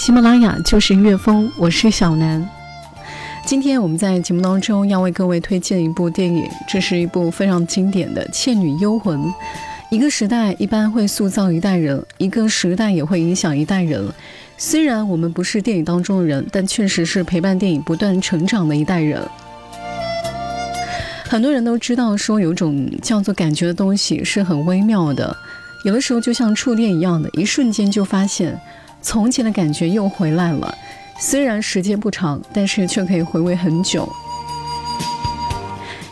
喜马拉雅就是乐风，我是小南。今天我们在节目当中要为各位推荐一部电影，这是一部非常经典的《倩女幽魂》。一个时代一般会塑造一代人，一个时代也会影响一代人。虽然我们不是电影当中的人，但确实是陪伴电影不断成长的一代人。很多人都知道，说有种叫做感觉的东西是很微妙的，有的时候就像触电一样的，一瞬间就发现。从前的感觉又回来了，虽然时间不长，但是却可以回味很久。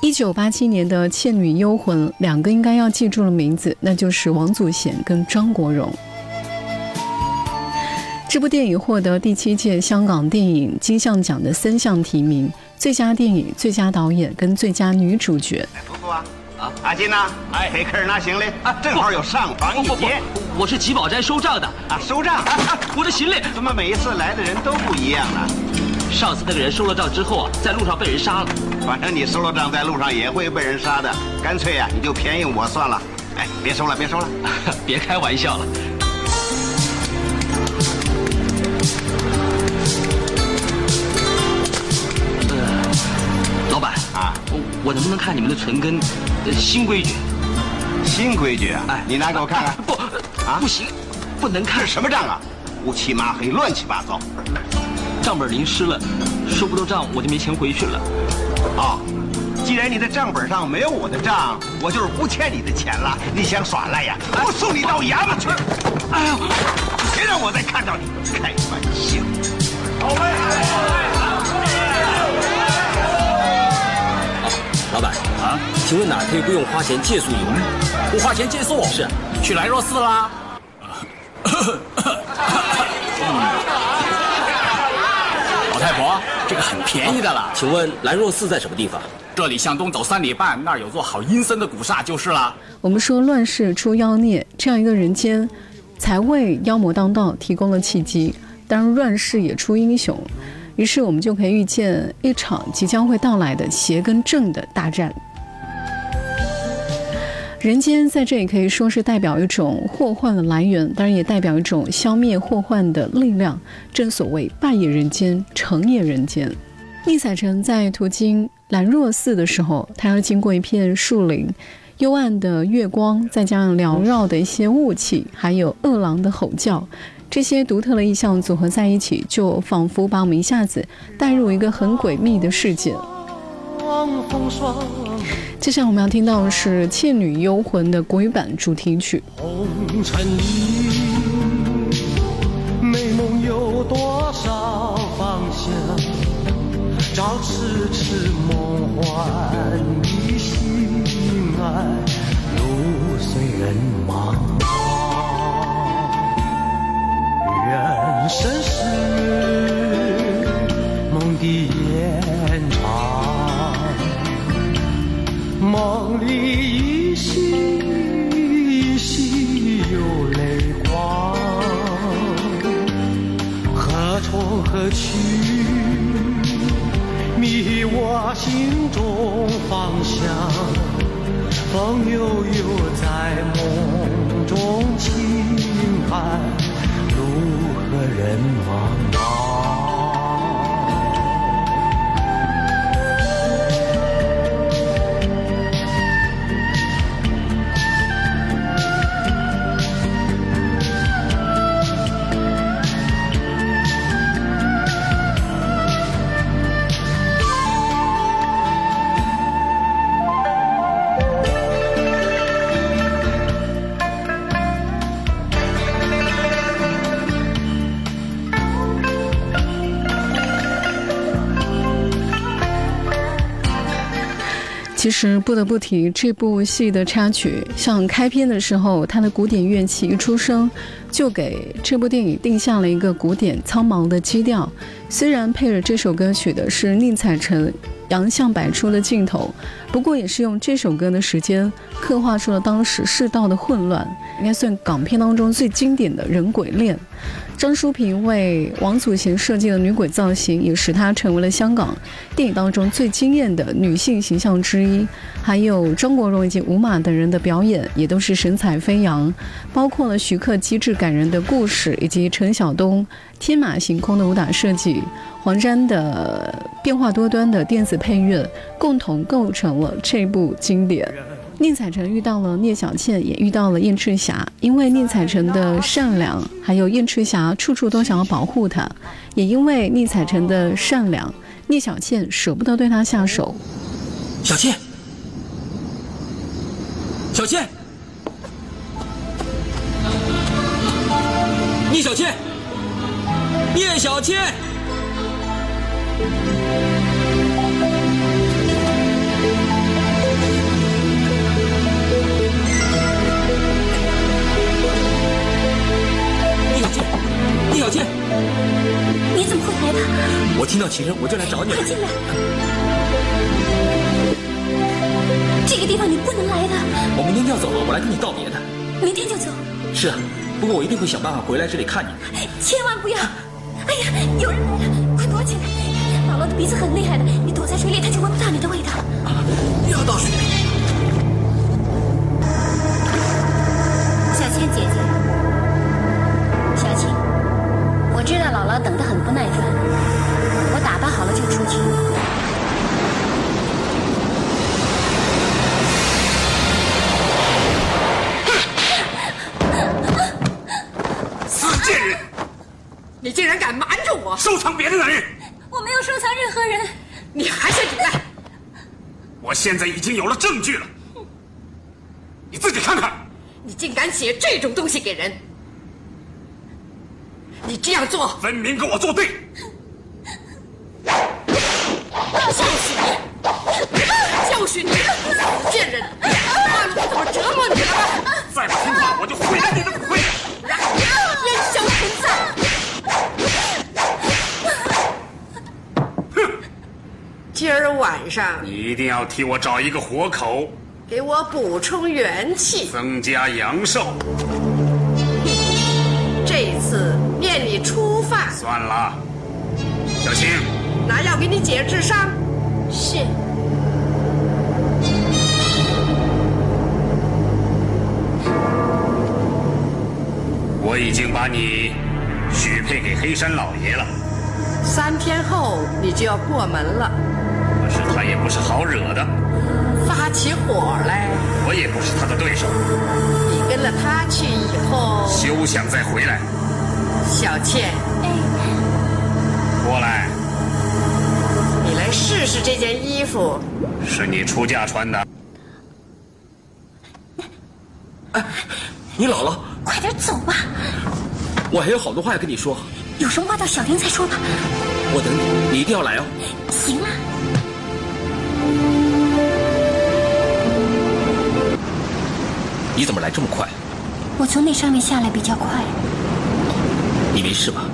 一九八七年的《倩女幽魂》，两个应该要记住的名字，那就是王祖贤跟张国荣。这部电影获得第七届香港电影金像奖的三项提名：最佳电影、最佳导演跟最佳女主角。阿金呐，哎，给客人拿行李啊，正好有上房一间。我是吉宝斋收账的啊，收账。我的行李怎么每一次来的人都不一样呢？上次那个人收了账之后啊，在路上被人杀了。反正你收了账，在路上也会被人杀的。干脆啊，你就便宜我算了。哎，别收了，别收了，别开玩笑了。老板啊，我能不能看你们的存根？新规矩，新规矩啊！哎，你拿给我看看。不，啊，不行，不能看。什么账啊？乌漆麻黑，乱七八糟。账本淋湿了，收不到账，我就没钱回去了。啊，既然你的账本上没有我的账，我就是不欠你的钱了。你想耍赖呀？我送你到衙门去！哎呦，别让我再看到你！开玩笑。好嘞。老板啊，请问哪可以不用花钱借宿营？不花钱借宿是去兰若寺啦。老太婆，这个很便宜的了。请问兰若寺在什么地方？这里向东走三里半，那儿有座好阴森的古刹就是了。我们说乱世出妖孽，这样一个人间，才为妖魔当道提供了契机。当然，乱世也出英雄。于是我们就可以预见一场即将会到来的邪跟正的大战。人间在这里可以说是代表一种祸患的来源，当然也代表一种消灭祸患的力量。正所谓败也人间，成也人间。宁采臣在途经兰若寺的时候，他要经过一片树林，幽暗的月光，再加上缭绕的一些雾气，还有饿狼的吼叫。这些独特的意象组合在一起，就仿佛把我们一下子带入一个很诡秘的世界。接下来我们要听到的是《倩女幽魂》的国语版主题曲。红尘里，美梦有多少方向？照痴痴梦幻的心爱，路随人茫。人生人亡实不得不提这部戏的插曲，像开篇的时候，它的古典乐器一出声，就给这部电影定下了一个古典苍茫的基调。虽然配着这首歌曲的是宁采臣洋相百出的镜头，不过也是用这首歌的时间刻画出了当时世道的混乱，应该算港片当中最经典的人鬼恋。张淑平为王祖贤设计的女鬼造型，也使她成为了香港电影当中最惊艳的女性形象之一。还有张国荣以及吴马等人的表演，也都是神采飞扬。包括了徐克机智感人的故事，以及陈晓东天马行空的武打设计，黄沾的变化多端的电子配乐，共同构成了这部经典。宁采臣遇到了聂小倩，也遇到了燕赤霞。因为宁采臣的善良，还有燕赤霞处处都想要保护他，也因为宁采臣的善良，聂小倩舍不得对他下手。小倩，小倩，聂小倩，聂小倩。到琴声，我就来找你。快进来！这个地方你不能来的。我明天就要走了，我来跟你道别的。明天就走？是啊，不过我一定会想办法回来这里看你。千万不要！哎呀，有人来了，快躲起来！姥姥的鼻子很厉害的，你躲在水里，她就闻不到你的味道。啊，要到水里。小倩姐姐。我知道姥姥等得很不耐烦，出去。死贱人！你竟然敢瞒着我，收藏别的男人！我没有收藏任何人，你还想抵赖？我现在已经有了证据了，你自己看看。你竟敢写这种东西给人！你这样做，分明跟我作对！教训你！贱人！大陆怎么折磨你了？再不听话，我就毁了你的骨灰！烟消云散！哼！今儿晚上你一定要替我找一个活口，给我补充元气，增加阳寿。这次念你初犯。算了，小青，拿药给你解痔伤。是。我已经把你许配给黑山老爷了。三天后你就要过门了。可是他也不是好惹的。发起火来，我也不是他的对手。你跟了他去以后，休想再回来。小倩，过来，你来试试这件衣服，是你出嫁穿的。哎，你姥姥，快点走吧。我还有好多话要跟你说。有什么话到小林再说吧。我等你，你一定要来哦。行啊。你怎么来这么快？我从那上面下来比较快。你没事吧？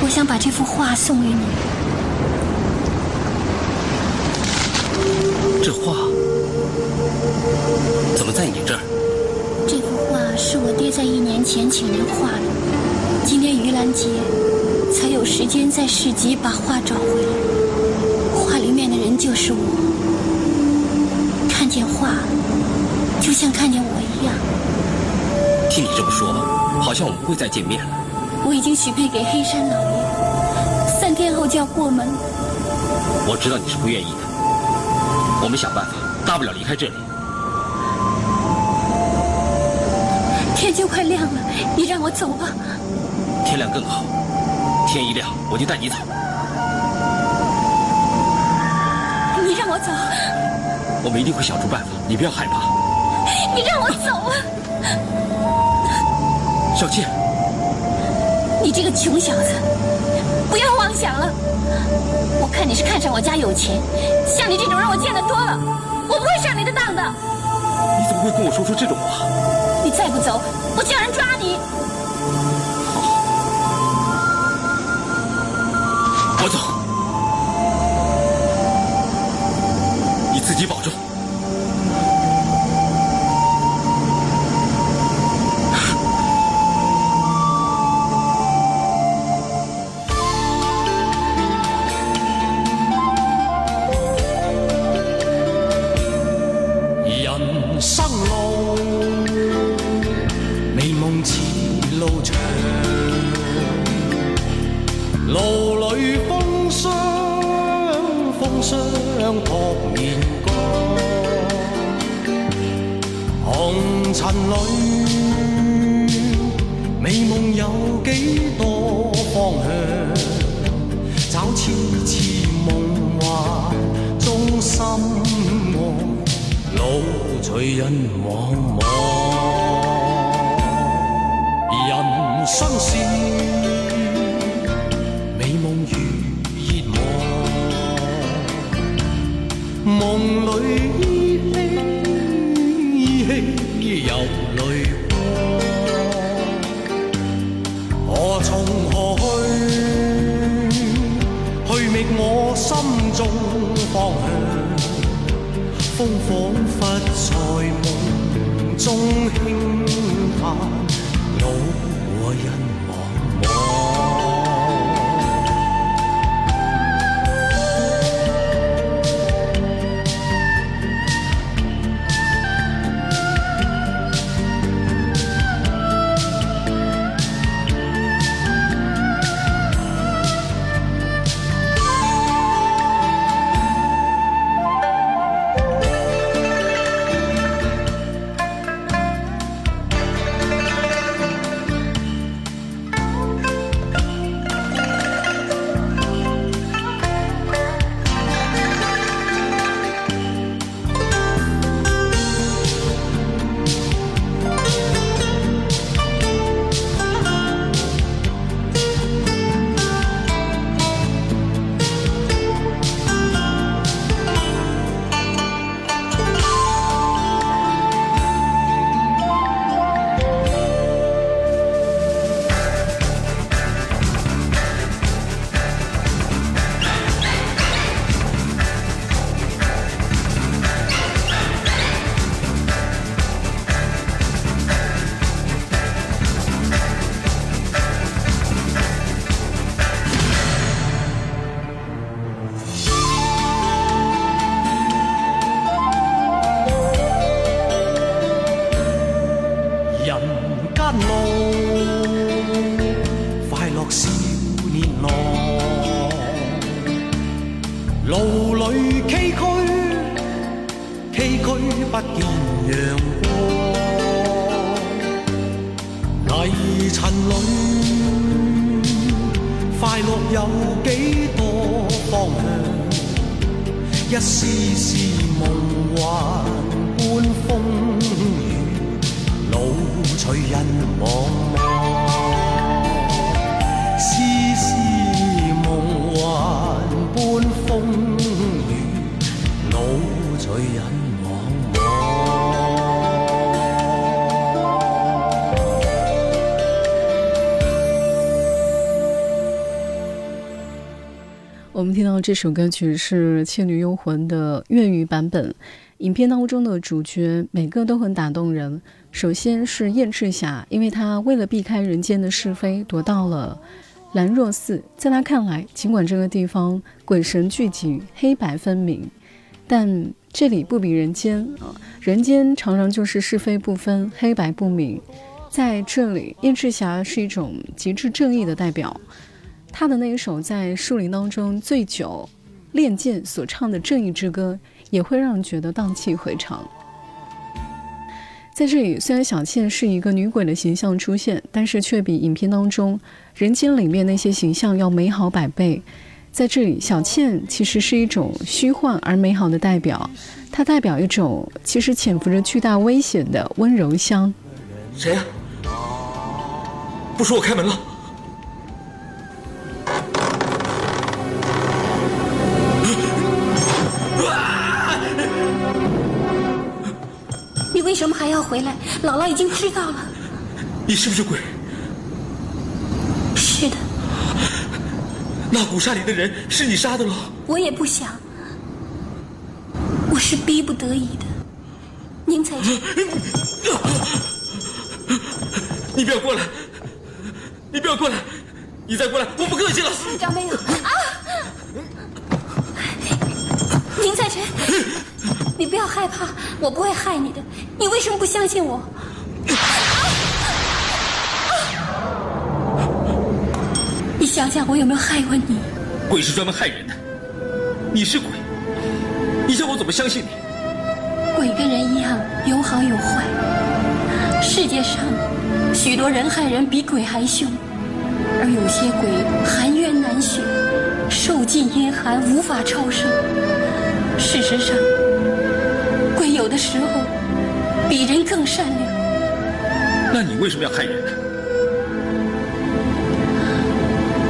我想把这幅画送给你。这画是我爹在一年前请人画的，今天盂兰节才有时间在市集把画找回来。画里面的人就是我。看见画，就像看见我一样。听你这么说，好像我们不会再见面了。我已经许配给黑山老爷，三天后就要过门。我知道你是不愿意的，我们想办法，大不了离开这里。天就快亮了，你让我走吧。天亮更好，天一亮我就带你走。你让我走。我们一定会想出办法，你不要害怕。你让我走啊，小倩！你这个穷小子，不要妄想了。我看你是看上我家有钱，像你这种人我见得多了，我不会上你的当的。你怎么会跟我说出这种话？你再不走，我叫人抓你。我走，你自己保重。向，风。我们听到这首歌曲是《倩女幽魂》的粤语版本。影片当中的主角每个都很打动人。首先是燕赤霞，因为她为了避开人间的是非，躲到了兰若寺。在他看来，尽管这个地方鬼神聚集、黑白分明，但这里不比人间啊！人间常常就是是非不分、黑白不明。在这里，燕赤霞是一种极致正义的代表。他的那一首在树林当中醉酒练剑所唱的正义之歌，也会让人觉得荡气回肠。在这里，虽然小倩是一个女鬼的形象出现，但是却比影片当中人间里面那些形象要美好百倍。在这里，小倩其实是一种虚幻而美好的代表，它代表一种其实潜伏着巨大危险的温柔乡。谁呀？不说我开门了。什么还要回来？姥姥已经知道了。你是不是鬼？是的。那古刹里的人是你杀的喽？我也不想，我是逼不得已的。宁采臣，你不要过来！你不要过来！你再过来，我不客气了。张没有啊！宁采臣，你不要害怕，我不会害你的。你为什么不相信我？你想想，我有没有害过你？鬼是专门害人的，你是鬼，你叫我怎么相信你？鬼跟人一样，有好有坏。世界上许多人害人比鬼还凶，而有些鬼含冤难雪，受尽阴寒，无法超生。事实上，鬼有的时候比人更善良。那你为什么要害人呢？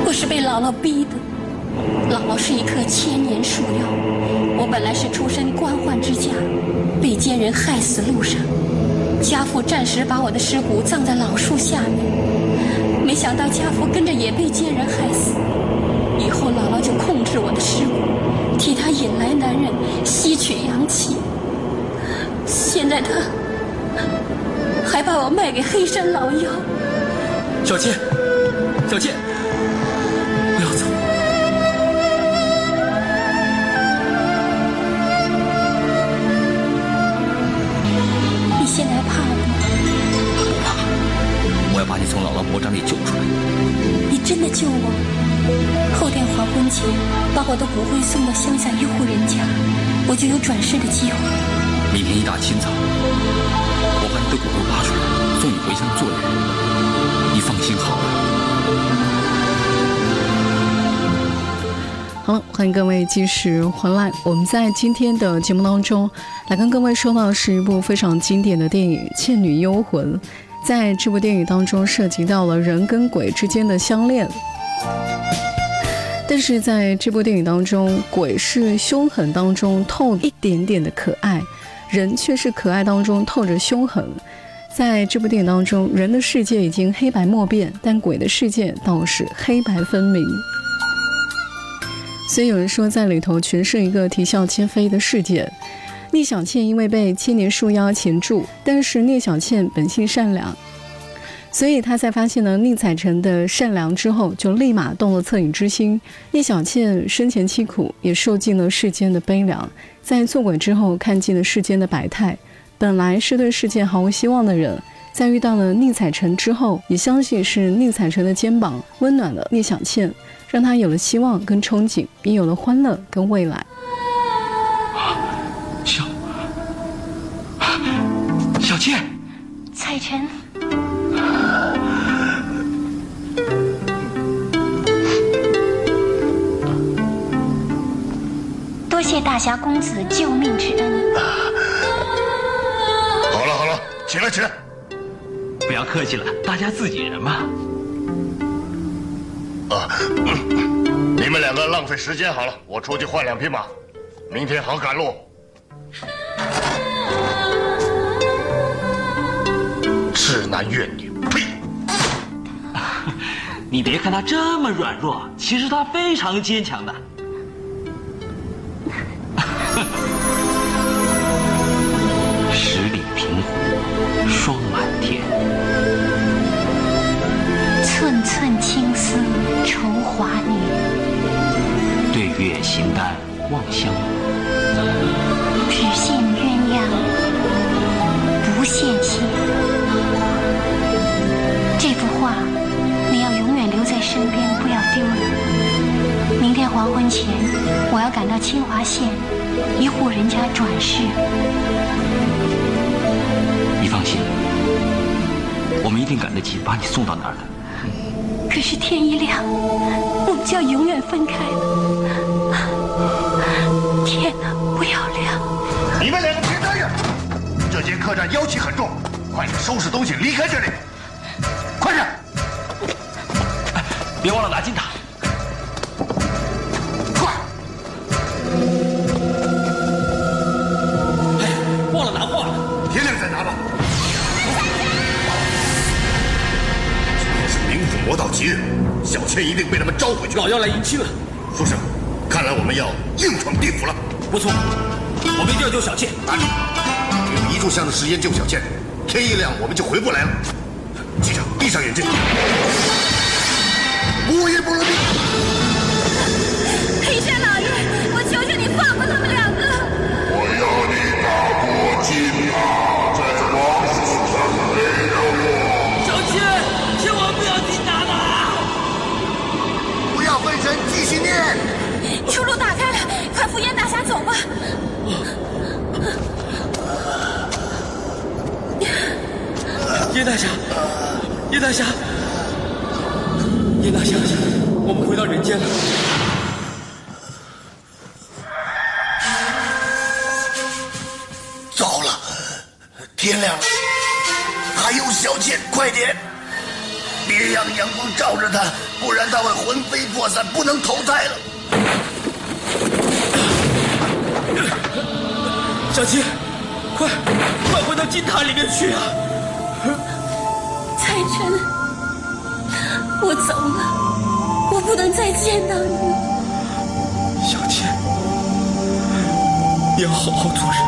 我是被姥姥逼的。姥姥是一棵千年树妖，我本来是出身官宦之家，被奸人害死路上，家父暂时把我的尸骨葬在老树下面，没想到家父跟着也被奸人害死，以后姥姥就控制我的尸骨，替他引来男人，吸取阳气，现在他还把我卖给黑山老妖。小倩，小倩。不要走！你现在怕了吗？我要把你从姥姥魔掌里救出来，你真的救我？后天黄昏前把我的骨灰送到乡下一户人家，我就有转世的机会。明天一大清早，我把你的骨灰挖出来，送你回乡做人。你放心好了。好了，欢迎各位继续回来。我们在今天的节目当中，来跟各位说到是一部非常经典的电影《倩女幽魂》。在这部电影当中，涉及到了人跟鬼之间的相恋，但是在这部电影当中，鬼是凶狠当中透一点点的可爱，人却是可爱当中透着凶狠。在这部电影当中，人的世界已经黑白莫辨，但鬼的世界倒是黑白分明。所以有人说，在里头诠释一个啼笑皆非的世界。聂小倩因为被千年树妖钳住，但是聂小倩本性善良，所以她在发现了宁采臣的善良之后，就立马动了恻隐之心。聂小倩生前凄苦，也受尽了世间的悲凉，在做鬼之后看尽了世间的百态。本来是对世界毫无希望的人，在遇到了宁采臣之后，也相信是宁采臣的肩膀温暖了聂小倩，让她有了希望跟憧憬，也有了欢乐跟未来。采臣，多谢大侠公子救命之恩。好了好了，起来起来，不要客气了，大家自己人嘛。啊，你们两个浪费时间好了，我出去换两匹马，明天好赶路。痴男怨女，呸！你别看他这么软弱，其实他非常坚强的。十里平湖，霜满天。寸寸青丝愁华年。对月形单望乡。到清华县一户人家转世。你放心，我们一定赶得及把你送到那儿的。可是天一亮，我们就要永远分开了。天哪，不要亮！你们两个别待着，这间客栈妖气很重，快点收拾东西离开这里。快点！别忘了拿金塔。来吧。今天是冥府魔道吉日小倩一定被他们召回去。老妖来迎亲了。书生看来我们要硬闯地府了。不错我们一定要救小倩。打住。只有一炷香的时间救小倩天一亮我们就回不来了。记着闭上眼睛。我也不能黑山老爷我求求你放过他们两个。我要你大过金马。燕大侠，叶大侠，叶大侠，我们回到人间了。糟了，天亮了，还有小倩，快点！别让阳光照着她，不然她会魂飞魄散，不能投胎了。小倩，快快回到金塔里面去啊！彩晨，我走了，我不能再见到你了。小倩，你要好好做人，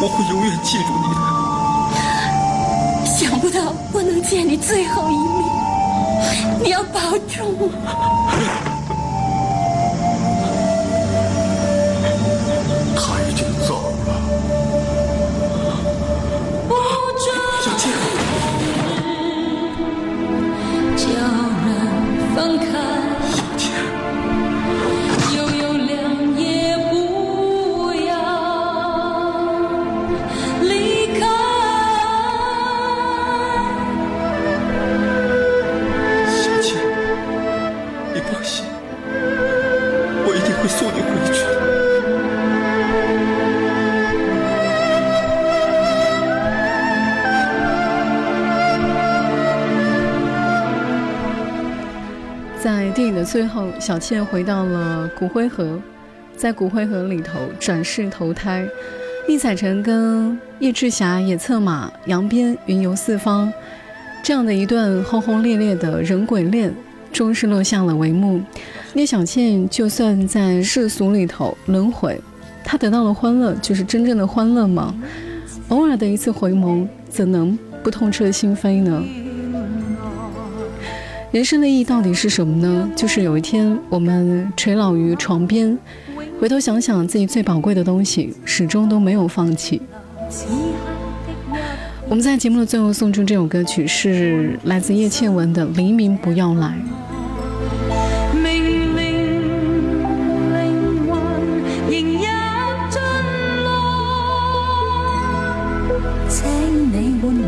我会永远记住你的。想不到我能见你最后一面，你要保重我。最后，小倩回到了骨灰盒，在骨灰盒里头转世投胎。宁采臣跟叶赤霞也策马扬鞭云游四方，这样的一段轰轰烈烈的人鬼恋，终是落下了帷幕。聂小倩就算在世俗里头轮回，她得到了欢乐，就是真正的欢乐吗？偶尔的一次回眸，怎能不痛彻心扉呢？人生的意义到底是什么呢？就是有一天我们垂老于床边，回头想想自己最宝贵的东西，始终都没有放弃。我们在节目的最后送出这首歌曲，是来自叶倩文的《黎明不要来》。明明靈魂仍入進來，請你換黎